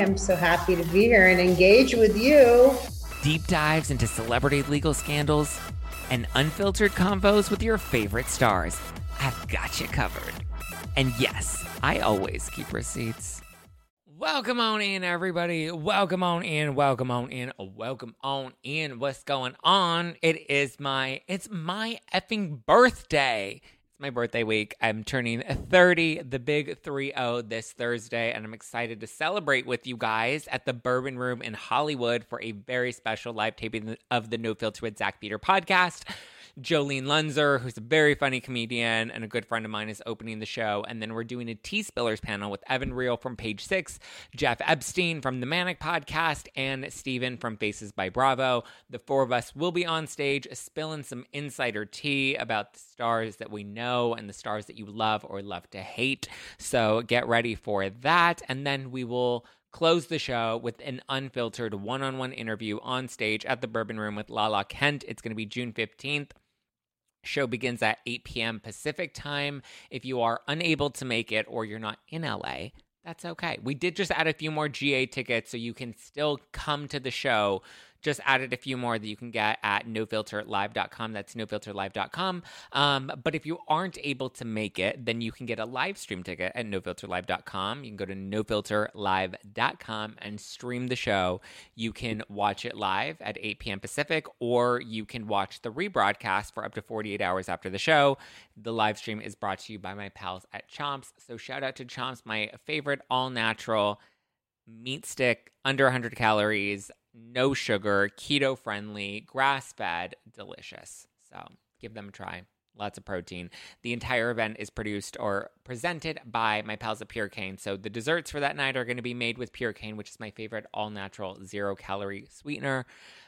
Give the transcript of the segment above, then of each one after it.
I'm so happy to be here and engage with you. deep dives into celebrity legal scandals, and unfiltered convos with your favorite stars. I've got you covered. And yes, I always keep receipts. Welcome on in, everybody. Welcome on in. Welcome on in. Welcome on in. What's going on? It is my it's my effing birthday. It's my birthday week. I'm turning 30, the big 3-0 this Thursday, and I'm excited to celebrate with you guys at the Bourbon Room in Hollywood for a very special live taping of the No Filter with Zack Peter podcast. Jolene Lunzer, who's a very funny comedian and a good friend of mine, is opening the show. And then we're doing a Tea Spillers panel with Evan Real from Page Six, Jeff Epstein from the Manic Podcast, and Steven from Faces by Bravo. The four of us will be on stage spilling some insider tea about the stars that we know and the stars that you love or love to hate. So get ready for that. And then we will close the show with an unfiltered one on one interview on stage at the Bourbon Room with Lala Kent. It's going to be June 15th. Show begins at 8 p.m. Pacific time. If you are unable to make it or you're not in LA, that's okay. We did just add a few more GA tickets so you can still come to the show. Just added a few more that you can get at nofilterlive.com. That's nofilterlive.com. Um, but if you aren't able to make it, then you can get a live stream ticket at nofilterlive.com. You can go to nofilterlive.com and stream the show. You can watch it live at 8 p.m. Pacific, or you can watch the rebroadcast for up to 48 hours after the show. The live stream is brought to you by my pals at Chomps. So shout out to Chomps, my favorite all natural meat stick, under 100 calories, no sugar, keto friendly, grass fed, delicious. So give them a try. Lots of protein. The entire event is produced or presented by my pals at Pure Cane. So the desserts for that night are going to be made with Pure Cane, which is my favorite all natural zero calorie sweetener.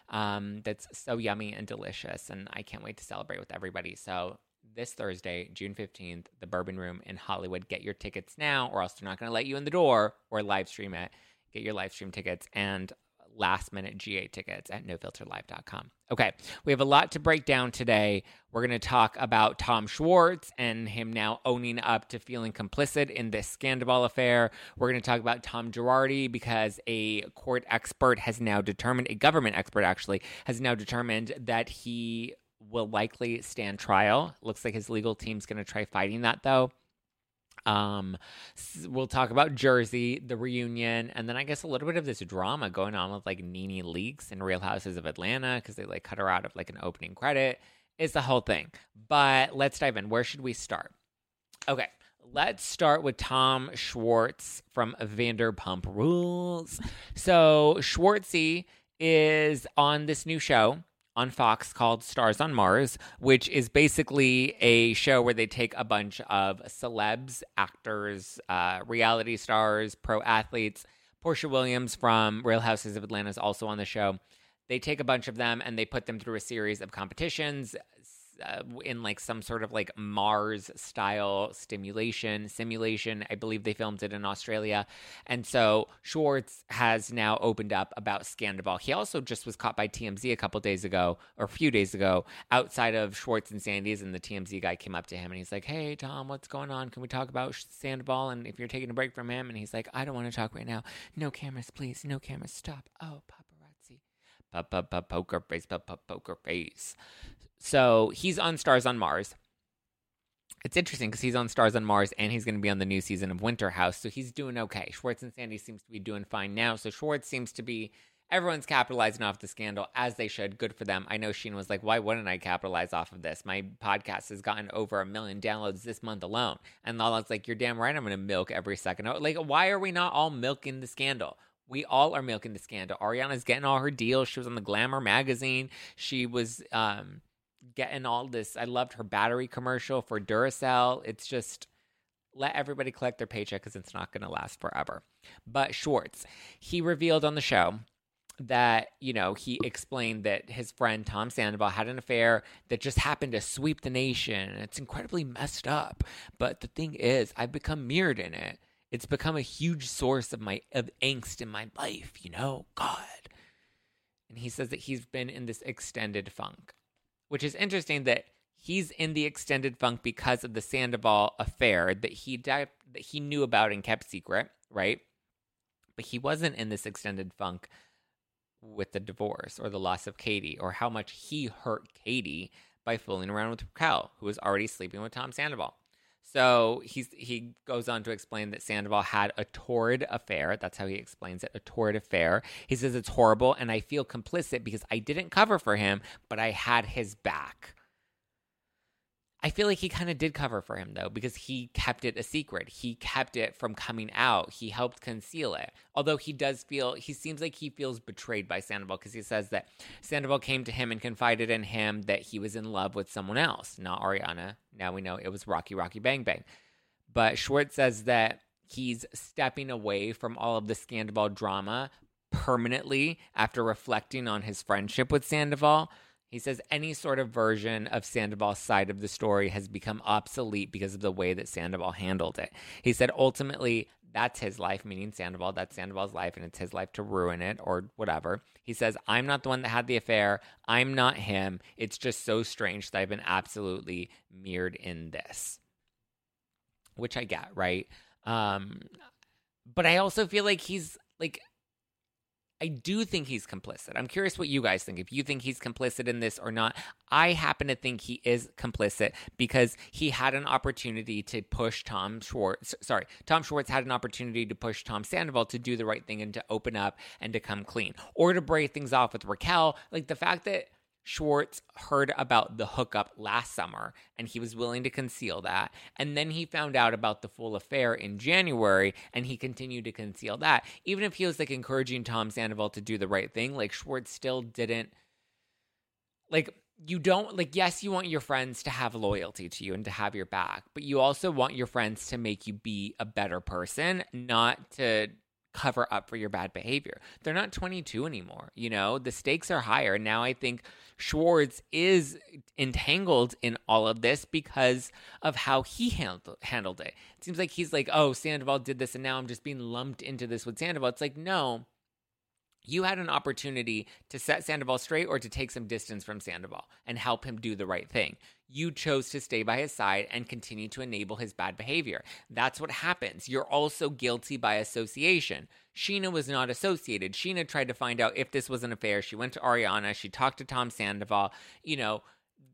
Um, that's so yummy and delicious. And I can't wait to celebrate with everybody. So this Thursday, June 15th, the Bourbon Room in Hollywood. Get your tickets now, or else they're not going to let you in the door or live stream it. Get your live stream tickets and last minute GA tickets at nofilterlive.com. Okay, we have a lot to break down today. We're going to talk about Tom Schwartz and him now owning up to feeling complicit in this Scandoval affair. We're going to talk about Tom Girardi because a court expert has now determined, a government expert actually, has now determined that he will likely stand trial. Looks like his legal team's going to try fighting that though. Um, we'll talk about Jersey, the reunion, and then I guess a little bit of this drama going on with like Nene Leakes and Real Houses of Atlanta because they like cut her out of like an opening credit. It's the whole thing. But let's dive in. Where should we start? Okay, let's start with Tom Schwartz from Vanderpump Rules. So Schwartzy is on this new show on Fox called Stars on Mars, which is basically a show where they take a bunch of celebs, actors, uh, reality stars, pro athletes. Porsha Williams from Real Houses of Atlanta is also on the show. They take a bunch of them and they put them through a series of competitions uh, in like some sort of like Mars style stimulation simulation. I believe they filmed it in Australia. And so Schwartz has now opened up about Scandoval. He also just was caught by TMZ a couple days ago or a few days ago outside of Schwartz and Sandy's and the TMZ guy came up to him and he's like, "Hey Tom, what's going on? Can we talk about Sandoval and if you're taking a break from him?" And he's like, "I don't want to talk right now. No cameras, please. No cameras. Stop. Oh, paparazzi." Pa-pa-pa- Poker face, pa-pa- poker face. So he's on Stars on Mars. It's interesting because he's on Stars on Mars and he's going to be on the new season of Winter House. So he's doing okay. Schwartz and Sandy seems to be doing fine now. So Schwartz seems to be everyone's capitalizing off the scandal as they should. Good for them. I know Scheana was like, why wouldn't I capitalize off of this? My podcast has gotten over a million downloads this month alone. And Lala's like, you're damn right. I'm going to milk every second. Like, why are we not all milking the scandal? We all are milking the scandal. Ariana's getting all her deals. She was on the Glamour magazine. She was um, getting all this. I loved her battery commercial for Duracell. It's just let everybody collect their paycheck because it's not going to last forever. But Schwartz, he revealed on the show that you know he explained that his friend Tom Sandoval had an affair that just happened to sweep the nation. It's incredibly messed up, but the thing is, I've become mirrored in it. It's become a huge source of my of angst in my life. You know, God. And he says that he's been in this extended funk, which is interesting that he's in the extended funk because of the Sandoval affair that he di- that he knew about and kept secret, right? But he wasn't in this extended funk with the divorce or the loss of Katie or how much he hurt Katie by fooling around with Raquel, who was already sleeping with Tom Sandoval. So he's he goes on to explain that Sandoval had a torrid affair. That's how he explains it, a torrid affair. He says it's horrible and I feel complicit because I didn't cover for him, but I had his back. I feel like he kind of did cover for him though, because he kept it a secret. He kept it from coming out. He helped conceal it. Although he does feel, he seems like he feels betrayed by Sandoval because he says that Sandoval came to him and confided in him that he was in love with someone else, not Ariana. Now we know it was Rocky Rocky Bang Bang. But Schwartz says that he's stepping away from all of the Sandoval drama permanently after reflecting on his friendship with Sandoval. He says any sort of version of Sandoval's side of the story has become obsolete because of the way that Sandoval handled it. He said ultimately that's his life, meaning Sandoval. That's Sandoval's life, and it's his life to ruin it or whatever. He says, I'm not the one that had the affair. I'm not him. It's just so strange that I've been absolutely mirrored in this, which I get, right? Um, but I also feel like he's like I do think he's complicit. I'm curious what you guys think. If you think he's complicit in this or not, I happen to think he is complicit because he had an opportunity to push Tom Schwartz. Sorry, Tom Schwartz had an opportunity to push Tom Sandoval to do the right thing and to open up and to come clean or to break things off with Raquel. Like the fact that Schwartz heard about the hookup last summer and he was willing to conceal that. And then he found out about the full affair in January and he continued to conceal that. Even if he was like encouraging Tom Sandoval to do the right thing, like Schwartz still didn't like you don't like yes you want your friends to have loyalty to you and to have your back but you also want your friends to make you be a better person not to cover up for your bad behavior. They're not 22 anymore, you know? The stakes are higher. Now I think Schwartz is entangled in all of this because of how he handled handled it. It seems like he's like, "Oh, Sandoval did this and now I'm just being lumped into this with Sandoval." It's like, "No, you had an opportunity to set Sandoval straight or to take some distance from Sandoval and help him do the right thing. You chose to stay by his side and continue to enable his bad behavior. That's what happens. You're also guilty by association. Scheana was not associated. Scheana tried to find out if this was an affair. She went to Ariana. She talked to Tom Sandoval. You know,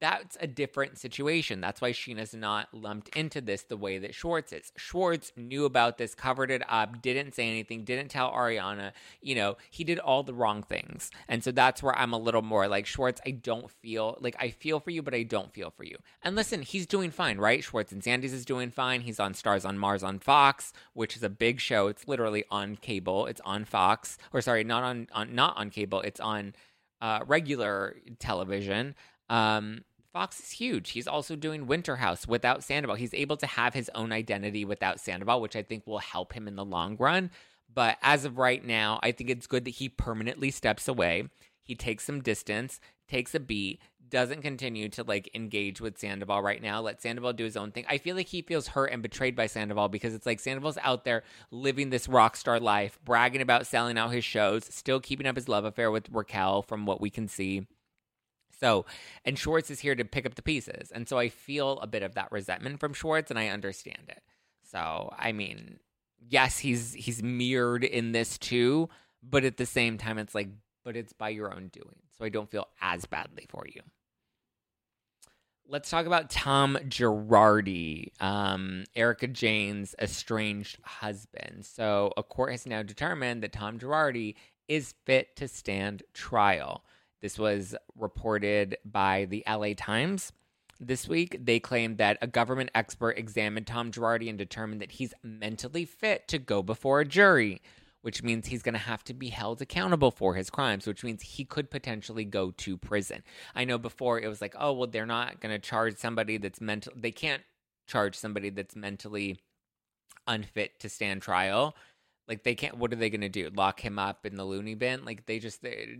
that's a different situation. That's why Scheana's not lumped into this the way that Schwartz is. Schwartz knew about this, covered it up, didn't say anything, didn't tell Ariana. You know, he did all the wrong things. And so that's where I'm a little more like, Schwartz, I don't feel like I feel for you, but I don't feel for you. And listen, he's doing fine, right? Schwartz and Sandy's is doing fine. He's on Stars on Mars on Fox, which is a big show. It's literally on cable. It's on Fox, or sorry, not on, on not on cable. It's on uh, regular television. Um, Fox is huge. He's also doing Winter House without Sandoval. He's able to have his own identity without Sandoval, which I think will help him in the long run. But as of right now, I think it's good that he permanently steps away. He takes some distance, takes a beat, doesn't continue to like engage with Sandoval right now. Let Sandoval do his own thing. I feel like he feels hurt and betrayed by Sandoval because it's like Sandoval's out there living this rock star life, bragging about selling out his shows, still keeping up his love affair with Raquel from what we can see so, and Schwartz is here to pick up the pieces. And so I feel a bit of that resentment from Schwartz and I understand it. So, I mean, yes, he's he's mirrored in this too, but at the same time it's like but it's by your own doing. So I don't feel as badly for you. Let's talk about Tom Girardi, um, Erika Jayne's estranged husband. So, a court has now determined that Tom Girardi is fit to stand trial. This was reported by the LA Times this week. They claimed that a government expert examined Tom Girardi and determined that he's mentally fit to go before a jury, which means he's going to have to be held accountable for his crimes, which means he could potentially go to prison. I know before it was like, oh, well, they're not going to charge somebody that's mental, they can't charge somebody that's mentally unfit to stand trial Like they can't. What are they going to do? Lock him up in the loony bin? Like they just. They,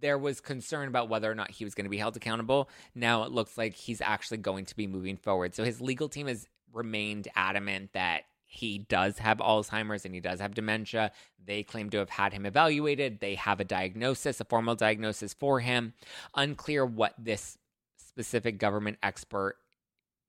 there was concern about whether or not he was going to be held accountable. Now it looks like he's actually going to be moving forward. So his legal team has remained adamant that he does have Alzheimer's and he does have dementia. They claim to have had him evaluated. They have a diagnosis, a formal diagnosis for him. Unclear what this specific government expert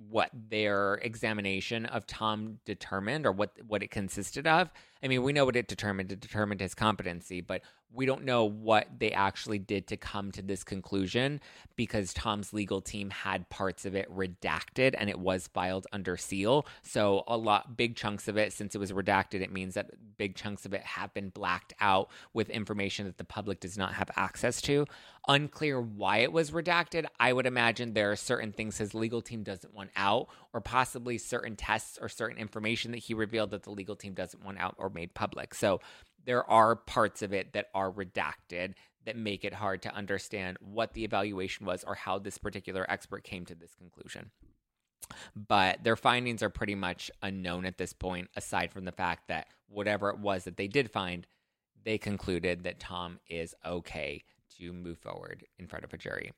what their examination of Tom determined or what what it consisted of. I mean, we know what it determined. It determined his competency, but we don't know what they actually did to come to this conclusion because Tom's legal team had parts of it redacted and it was filed under seal. So a lot big chunks of it since it was redacted it means that big chunks of it have been blacked out with information that the public does not have access to. Unclear why it was redacted. I would imagine there are certain things his legal team doesn't want out or possibly certain tests or certain information that he revealed that the legal team doesn't want out or made public. So there are parts of it that are redacted that make it hard to understand what the evaluation was or how this particular expert came to this conclusion. But their findings are pretty much unknown at this point, aside from the fact that whatever it was that they did find, they concluded that Tom is okay to move forward in front of a jury.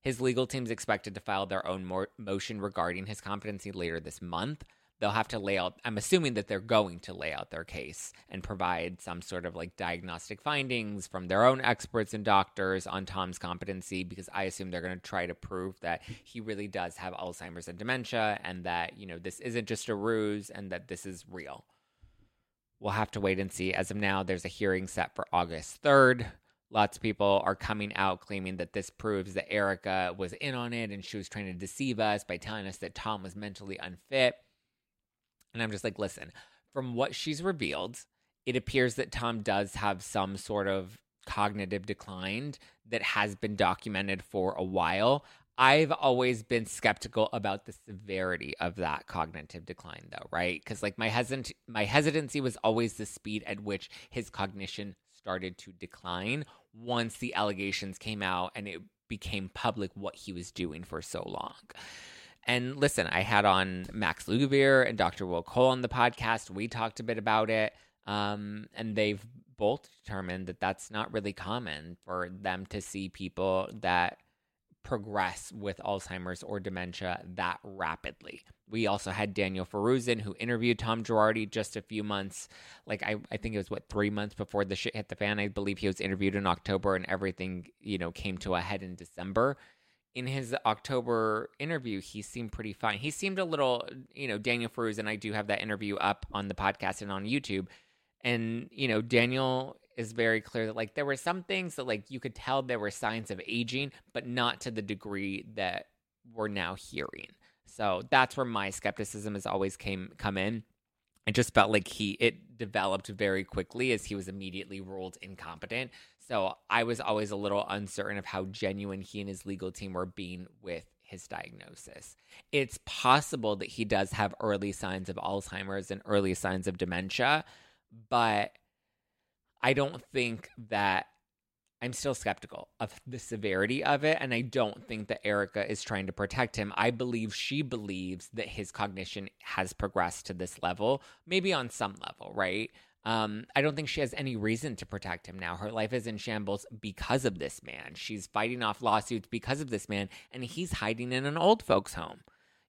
His legal team is expected to file their own motion regarding his competency later this month they'll have to lay out i'm assuming that they're going to lay out their case and provide some sort of like diagnostic findings from their own experts and doctors on tom's competency because i assume they're going to try to prove that he really does have alzheimer's and dementia and that you know this isn't just a ruse and that this is real. We'll have to wait and see. As of now there's a hearing set for august 3rd lots of people are coming out claiming that this proves that erika was in on it and she was trying to deceive us by telling us that Tom was mentally unfit. And I'm just like, listen, from what she's revealed, it appears that Tom does have some sort of cognitive decline that has been documented for a while. I've always been skeptical about the severity of that cognitive decline though, right? Cuz like my hesit my hesitancy was always the speed at which his cognition started to decline once the allegations came out and it became public what he was doing for so long. And listen, I had on Max Lugavere and Dr. Will Cole on the podcast. We talked a bit about it. Um, and they've both determined that that's not really common for them to see people that progress with Alzheimer's or dementia that rapidly. We also had Daniel Faruzin who interviewed Tom Girardi just a few months, like I, I think it was what three months before the shit hit the fan. I believe he was interviewed in October and everything, you know, came to a head in December in his October interview, he seemed pretty fine. He seemed a little, you know, Daniel Feruz, and I do have that interview up on the podcast and on YouTube. And, you know, Daniel is very clear that, like, there were some things that, like, you could tell there were signs of aging, but not to the degree that we're now hearing. So that's where my skepticism has always came come in. It just felt like he it developed very quickly as he was immediately ruled incompetent. So I was always a little uncertain of how genuine he and his legal team were being with his diagnosis. It's possible that he does have early signs of Alzheimer's and early signs of dementia, but I don't think that I'm still skeptical of the severity of it. And I don't think that Erika is trying to protect him. I believe she believes that his cognition has progressed to this level, maybe on some level, right? Um, I don't think she has any reason to protect him now. Her life is in shambles because of this man. She's fighting off lawsuits because of this man, and he's hiding in an old folks' home.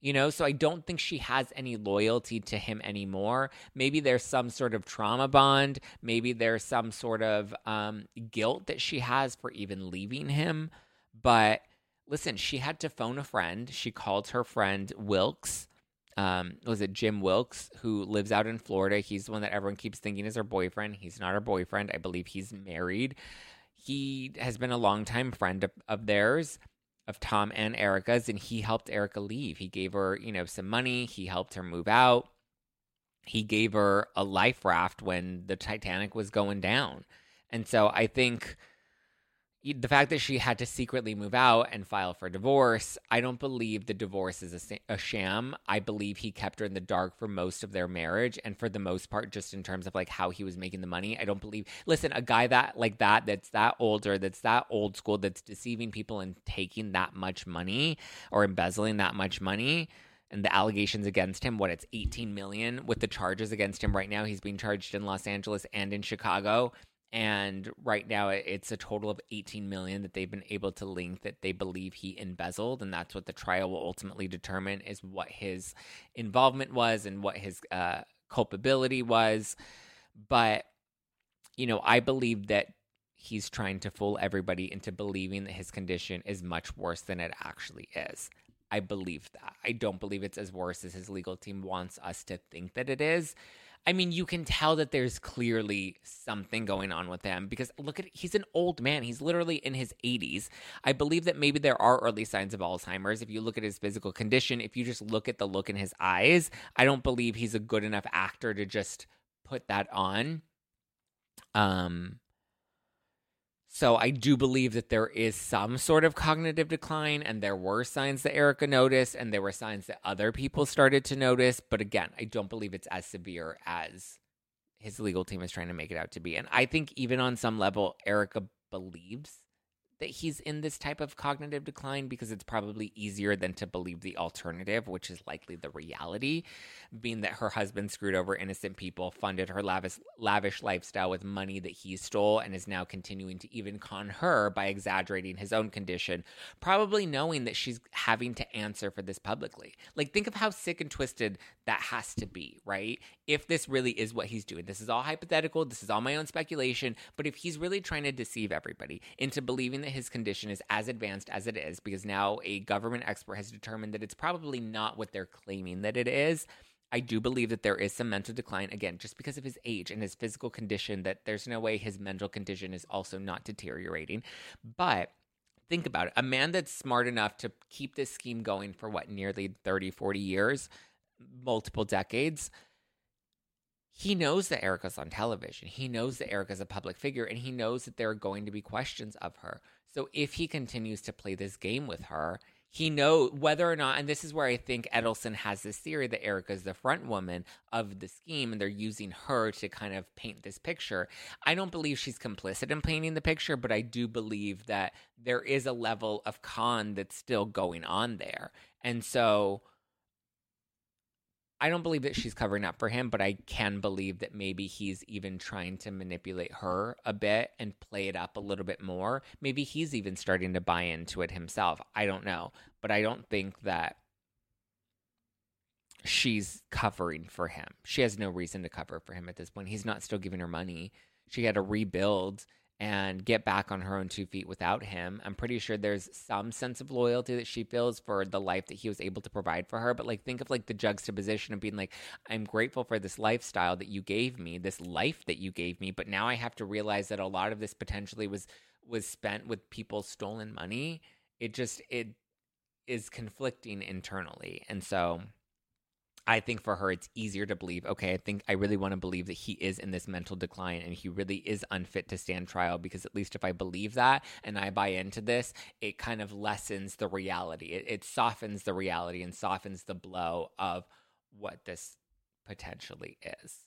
You know, so I don't think she has any loyalty to him anymore. Maybe there's some sort of trauma bond. Maybe there's some sort of um, guilt that she has for even leaving him. But listen, she had to phone a friend. She called her friend Wilkes um, was it Jim Wilkes, who lives out in Florida. He's the one that everyone keeps thinking is her boyfriend. He's not her boyfriend. I believe he's married. He has been a longtime friend of, of theirs, of Tom and Erika's, and he helped Erika leave. He gave her, you know, some money. He helped her move out. He gave her a life raft when the Titanic was going down. And so I think the fact that she had to secretly move out and file for divorce, I don't believe the divorce is a, a, sham. I believe he kept her in the dark for most of their marriage and for the most part just in terms of like how he was making the money. I don't believe Listen, a guy that like that that's that older, that's that old school, that's deceiving people and taking that much money or embezzling that much money and the allegations against him, what it's 18 million with the charges against him right now. He's being charged in Los Angeles and in Chicago. And right now it's a total of 18 million that they've been able to link that they believe he embezzled. And that's what the trial will ultimately determine is what his involvement was and what his uh, culpability was. But, you know, I believe that he's trying to fool everybody into believing that his condition is much worse than it actually is. I believe that. I don't believe it's as worse as his legal team wants us to think that it is. I mean, you can tell that there's clearly something going on with him because look at he's an old man. He's literally in his 80s. I believe that maybe there are early signs of Alzheimer's if you look at his physical condition, if you just look at the look in his eyes. I don't believe he's a good enough actor to just put that on. Um so I do believe that there is some sort of cognitive decline, and there were signs that Erika noticed, and there were signs that other people started to notice. But again, I don't believe it's as severe as his legal team is trying to make it out to be. And I think even on some level, Erika believes that he's in this type of cognitive decline because it's probably easier than to believe the alternative, which is likely the reality, being that her husband screwed over innocent people, funded her lavish, lavish lifestyle with money that he stole, and is now continuing to even con her by exaggerating his own condition, probably knowing that she's having to answer for this publicly. Like, think of how sick and twisted that has to be, right? If this really is what he's doing. This is all hypothetical, this is all my own speculation, but if he's really trying to deceive everybody into believing that his condition is as advanced as it is, because now a government expert has determined that it's probably not what they're claiming that it is. I do believe that there is some mental decline, again, just because of his age and his physical condition, that there's no way his mental condition is also not deteriorating. But think about it a man that's smart enough to keep this scheme going for what, nearly 30, 40 years, multiple decades he knows that Erika's on television. He knows that Erika's a public figure and he knows that there are going to be questions of her. So if he continues to play this game with her, he know whether or not and this is where I think Edelson has this theory that Erika is the front woman of the scheme and they're using her to kind of paint this picture. I don't believe she's complicit in painting the picture, but I do believe that there is a level of con that's still going on there. And so I don't believe that she's covering up for him, but I can believe that maybe he's even trying to manipulate her a bit and play it up a little bit more. Maybe he's even starting to buy into it himself. I don't know. But I don't think that she's covering for him. She has no reason to cover for him at this point. He's not still giving her money. She had to rebuild and get back on her own two feet without him. I'm pretty sure there's some sense of loyalty that she feels for the life that he was able to provide for her. But like, think of like the juxtaposition of being like, I'm grateful for this lifestyle that you gave me, this life that you gave me, but now I have to realize that a lot of this potentially was was spent with people's stolen money. It just it is conflicting internally, and so I think for her, it's easier to believe, okay, I think I really want to believe that he is in this mental decline and he really is unfit to stand trial because at least if I believe that and I buy into this, it kind of lessens the reality. It, it softens the reality and softens the blow of what this potentially is,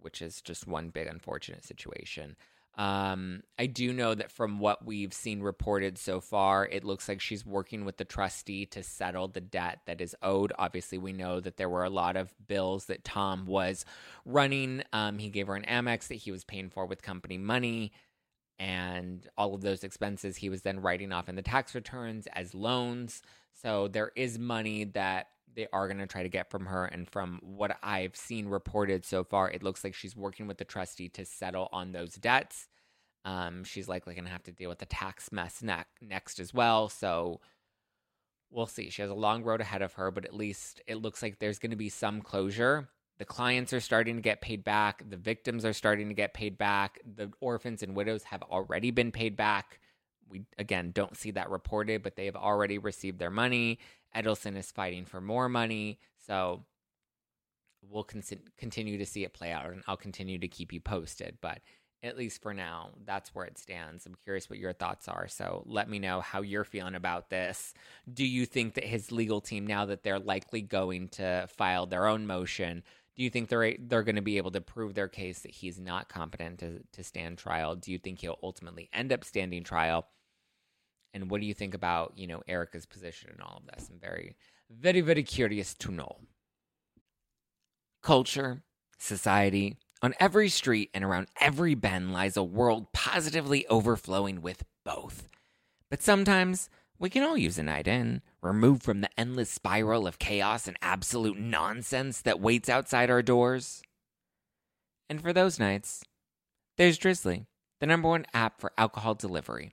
which is just one big unfortunate situation. Um, I do know that from what we've seen reported so far, it looks like she's working with the trustee to settle the debt that is owed. Obviously, we know that there were a lot of bills that Tom was running. Um, he gave her an Amex that he was paying for with company money. And all of those expenses he was then writing off in the tax returns as loans. So there is money that they are going to try to get from her. And from what I've seen reported so far, it looks like she's working with the trustee to settle on those debts. Um, she's likely going to have to deal with the tax mess ne- next as well. So we'll see. She has a long road ahead of her, but at least it looks like there's going to be some closure. The clients are starting to get paid back. The victims are starting to get paid back. The orphans and widows have already been paid back. We, again, don't see that reported, but they have already received their money. Edelson is fighting for more money. So we'll con- continue to see it play out, and I'll continue to keep you posted. But at least for now, that's where it stands. I'm curious what your thoughts are. So let me know how you're feeling about this. Do you think that his legal team, now that they're likely going to file their own motion, do you think they're they're going to be able to prove their case that he's not competent to, to stand trial? Do you think he'll ultimately end up standing trial? And what do you think about, you know, Erika's position in all of this? I'm very, very, very curious to know. Culture, society, on every street and around every bend lies a world positively overflowing with both. But sometimes we can all use a night in, removed from the endless spiral of chaos and absolute nonsense that waits outside our doors. And for those nights, there's Drizzly, the number one app for alcohol delivery.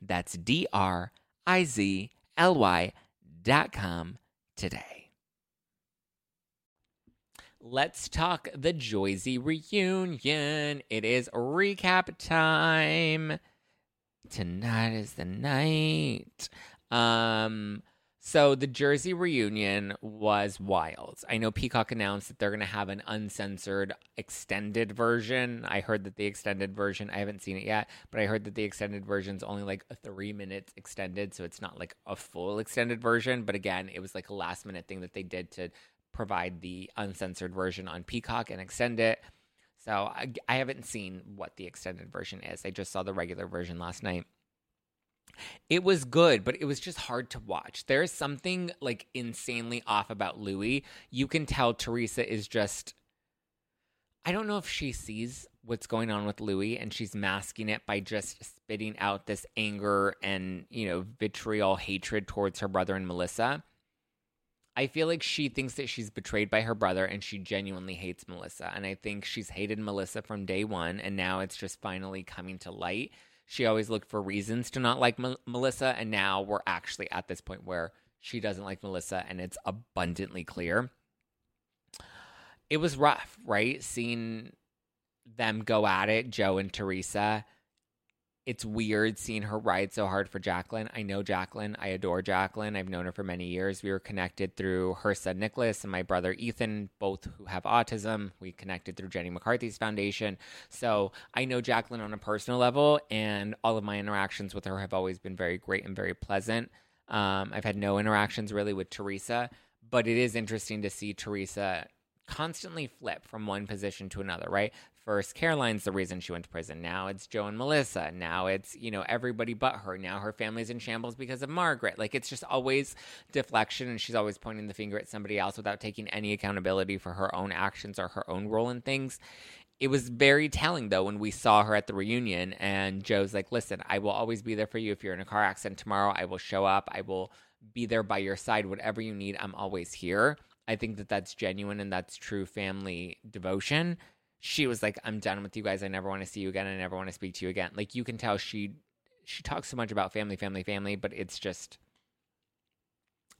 That's D R I Z L Y dot com today. Let's talk the Joyzy reunion. It is recap time. Tonight is the night. Um, so the Jersey reunion was wild. I know Peacock announced that they're going to have an uncensored extended version. I heard that the extended version, I haven't seen it yet, but I heard that the extended version is only like a three minutes extended. So it's not like a full extended version. But again, it was like a last minute thing that they did to provide the uncensored version on Peacock and extend it. So I, I haven't seen what the extended version is. I just saw the regular version last night. It was good, but it was just hard to watch. There is something like insanely off about Louis. You can tell Teresa is just I don't know if she sees what's going on with Louis and she's masking it by just spitting out this anger and, you know, vitriol hatred towards her brother and Melissa. I feel like she thinks that she's betrayed by her brother and she genuinely hates Melissa. And I think she's hated Melissa from day one and now it's just finally coming to light. She always looked for reasons to not like M- Melissa, and now we're actually at this point where she doesn't like Melissa, and it's abundantly clear. It was rough, right? Seeing them go at it, Joe and Teresa it's weird seeing her ride so hard for Jacqueline. I know Jacqueline. I adore Jacqueline. I've known her for many years. We were connected through her son Nicholas and my brother Ethan, both who have autism. We connected through Jenny McCarthy's foundation. So I know Jacqueline on a personal level, and all of my interactions with her have always been very great and very pleasant. Um, I've had no interactions really with Teresa, but it is interesting to see Teresa constantly flip from one position to another, right? First, Caroline's the reason she went to prison. Now it's Joe and Melissa. Now it's, you know, everybody but her. Now her family's in shambles because of Margaret. Like it's just always deflection and she's always pointing the finger at somebody else without taking any accountability for her own actions or her own role in things. It was very telling though when we saw her at the reunion and Joe's like, listen, I will always be there for you. If you're in a car accident tomorrow, I will show up. I will be there by your side. Whatever you need, I'm always here. I think that that's genuine and that's true family devotion she was like, I'm done with you guys. I never want to see you again. I never want to speak to you again. Like you can tell she she talks so much about family, family, family, but it's just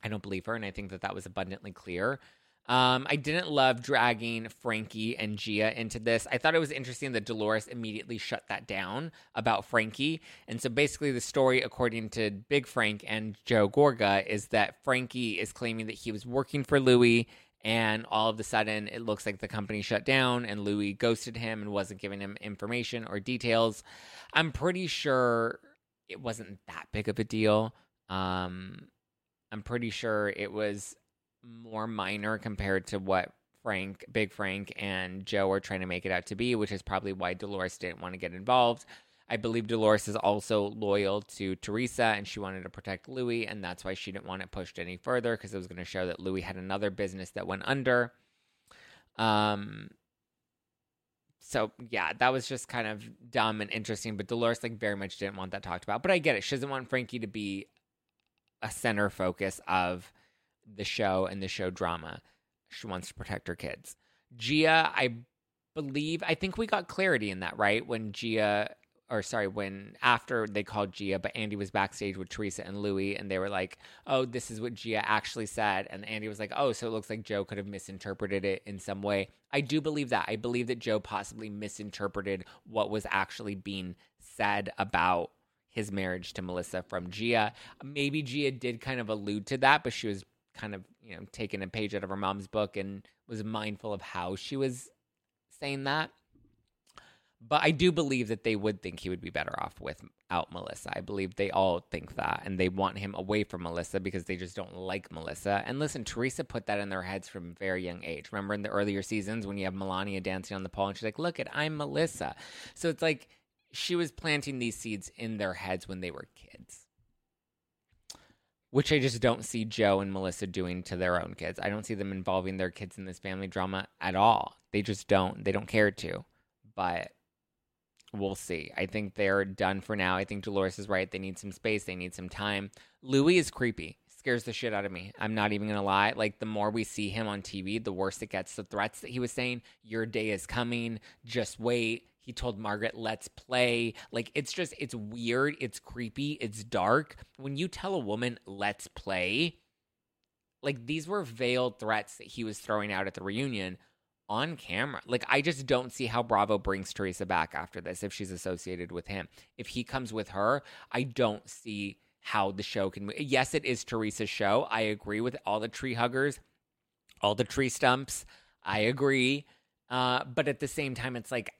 I don't believe her, and I think that that was abundantly clear. Um, I didn't love dragging Frankie and Gia into this. I thought it was interesting that Dolores immediately shut that down about Frankie. And so basically, the story, according to Big Frank and Joe Gorga, is that Frankie is claiming that he was working for Louis and all of a sudden it looks like the company shut down and Louis ghosted him and wasn't giving him information or details. I'm pretty sure it wasn't that big of a deal. Um, I'm pretty sure it was more minor compared to what Frank, Big Frank, and Joe are trying to make it out to be, which is probably why Dolores didn't want to get involved. I believe Dolores is also loyal to Teresa and she wanted to protect Louis, and that's why she didn't want it pushed any further because it was going to show that Louis had another business that went under. Um, so yeah, that was just kind of dumb and interesting, but Dolores like very much didn't want that talked about. But I get it. She doesn't want Frankie to be a center focus of the show and the show drama. She wants to protect her kids. Gia, I believe, I think we got clarity in that, right? When Gia or sorry, when after they called Gia, but Andy was backstage with Teresa and Louis, and they were like, "Oh, this is what Gia actually said," and Andy was like, "Oh, so it looks like Joe could have misinterpreted it in some way." I do believe that. I believe that Joe possibly misinterpreted what was actually being said about his marriage to Melissa from Gia. Maybe Gia did kind of allude to that, but she was kind of, you know, taking a page out of her mom's book and was mindful of how she was saying that. But I do believe that they would think he would be better off without Melissa. I believe they all think that. And they want him away from Melissa because they just don't like Melissa. And listen, Teresa put that in their heads from a very young age. Remember in the earlier seasons when you have Melania dancing on the pole and she's like, look at, I'm Melissa. So it's like she was planting these seeds in their heads when they were kids. Which I just don't see Joe and Melissa doing to their own kids. I don't see them involving their kids in this family drama at all. They just don't. They don't care to. But we'll see. I think they're done for now. I think Dolores is right. They need some space, they need some time. Louis is creepy. Scares the shit out of me. I'm not even gonna lie. Like the more we see him on TV, the worse it gets. The threats that he was saying, your day is coming, just wait. He told Margaret, let's play. Like it's just it's weird, it's creepy, it's dark. When you tell a woman, let's play, like these were veiled threats that he was throwing out at the reunion on camera. Like I just don't see how Bravo brings Teresa back after this if she's associated with him. If he comes with her, I don't see how the show can. Yes, it is Teresa's show. I agree with all the tree huggers, all the tree stumps. I agree. Uh, but at the same time, it's like,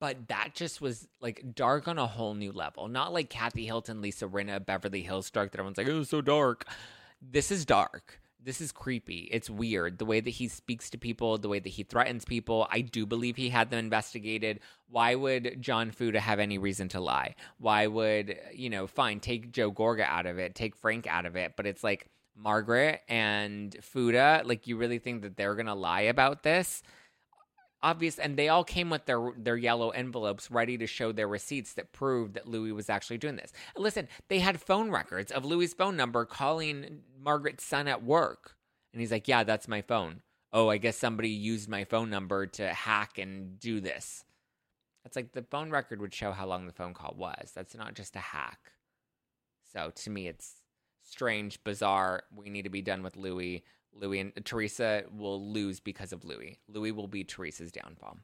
but that just was like dark on a whole new level. Not like Kathy Hilton, Lisa Rinna, Beverly Hills dark that everyone's like, it was so dark. This is dark this is creepy. It's weird. The way that he speaks to people, the way that he threatens people. I do believe he had them investigated. Why would John Fuda have any reason to lie? Why would, you know, fine, take Joe Gorga out of it, take Frank out of it, but it's like Margaret and Fuda, like you really think that they're going to lie about this? Obvious and they all came with their their yellow envelopes ready to show their receipts that proved that Louis was actually doing this. Listen, they had phone records of Louis's phone number calling Margaret's son at work. And he's like, "Yeah, that's my phone." Oh, I guess somebody used my phone number to hack and do this. It's like the phone record would show how long the phone call was. That's not just a hack. So to me it's strange, bizarre. We need to be done with Louis. Louis and uh, Teresa will lose because of Louis. Louis will be Teresa's downfall.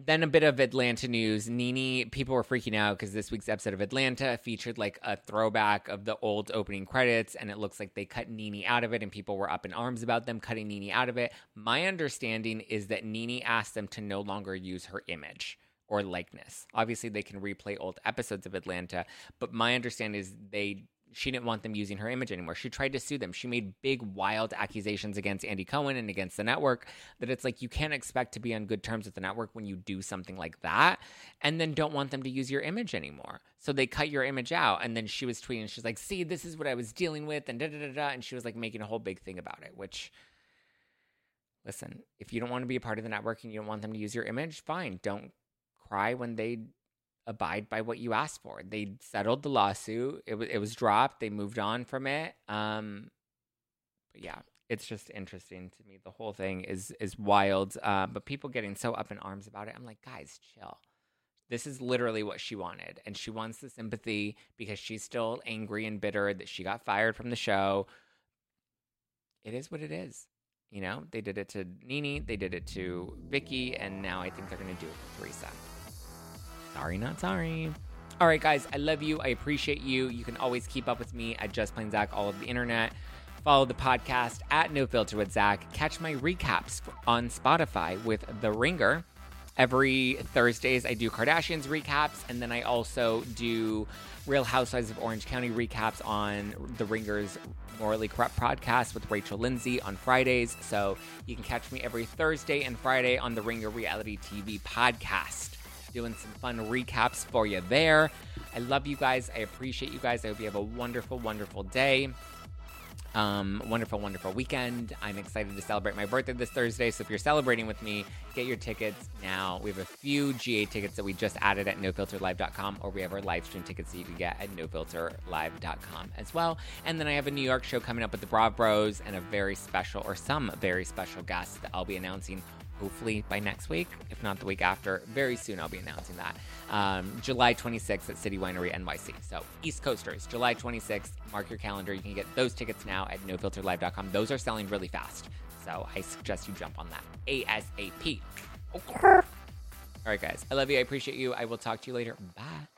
Then a bit of Atlanta news. NeNe, people were freaking out because this week's episode of Atlanta featured like a throwback of the old opening credits, and it looks like they cut NeNe out of it, and people were up in arms about them cutting NeNe out of it. My understanding is that NeNe asked them to no longer use her image or likeness. Obviously, they can replay old episodes of Atlanta, but my understanding is they she didn't want them using her image anymore. She tried to sue them. She made big, wild accusations against Andy Cohen and against the network that it's like you can't expect to be on good terms with the network when you do something like that and then don't want them to use your image anymore. So they cut your image out. And then she was tweeting, she's like, see, this is what I was dealing with, and da da da da. And she was like making a whole big thing about it, which. Listen, if you don't want to be a part of the network and you don't want them to use your image, fine. Don't cry when they abide by what you asked for. They settled the lawsuit. It was it was dropped. They moved on from it. Um, but yeah, it's just interesting to me. The whole thing is is wild. Uh, but people getting so up in arms about it. I'm like, guys, chill. This is literally what she wanted, and she wants the sympathy because she's still angry and bitter that she got fired from the show. It is what it is. You know, they did it to NeNe, they did it to Vicki, and now I think they're going to do it to Teresa. Sorry, not sorry. All right, guys, I love you. I appreciate you. You can always keep up with me at Just Plain Zack all over the internet. Follow the podcast at No Filter with Zack. Catch my recaps on Spotify with The Ringer. Every Thursdays, I do Kardashians recaps, and then I also do Real Housewives of Orange County recaps on The Ringer's Morally Corrupt podcast with Rachel Lindsay on Fridays. So you can catch me every Thursday and Friday on the Ringer Reality TV podcast doing some fun recaps for you there. I love you guys. I appreciate you guys. I hope you have a wonderful, wonderful day. Um, wonderful, wonderful weekend. I'm excited to celebrate my birthday this Thursday. So if you're celebrating with me, get your tickets now. We have a few GA tickets that we just added at nofilterlive.com, or we have our live stream tickets that you can get at nofilterlive.com as well. And then I have a New York show coming up with the Brav Bros and a very special, or some very special guests that I'll be announcing hopefully by next week, if not the week after. Very soon I'll be announcing that. Um, July 26th at City Winery NYC. So, East Coasters, July 26th, mark your calendar. You can get those tickets now at nofilterlive.com. Those are selling really fast. So, I suggest you jump on that ASAP. Okay. All right, guys. I love you. I appreciate you. I will talk to you later. Bye.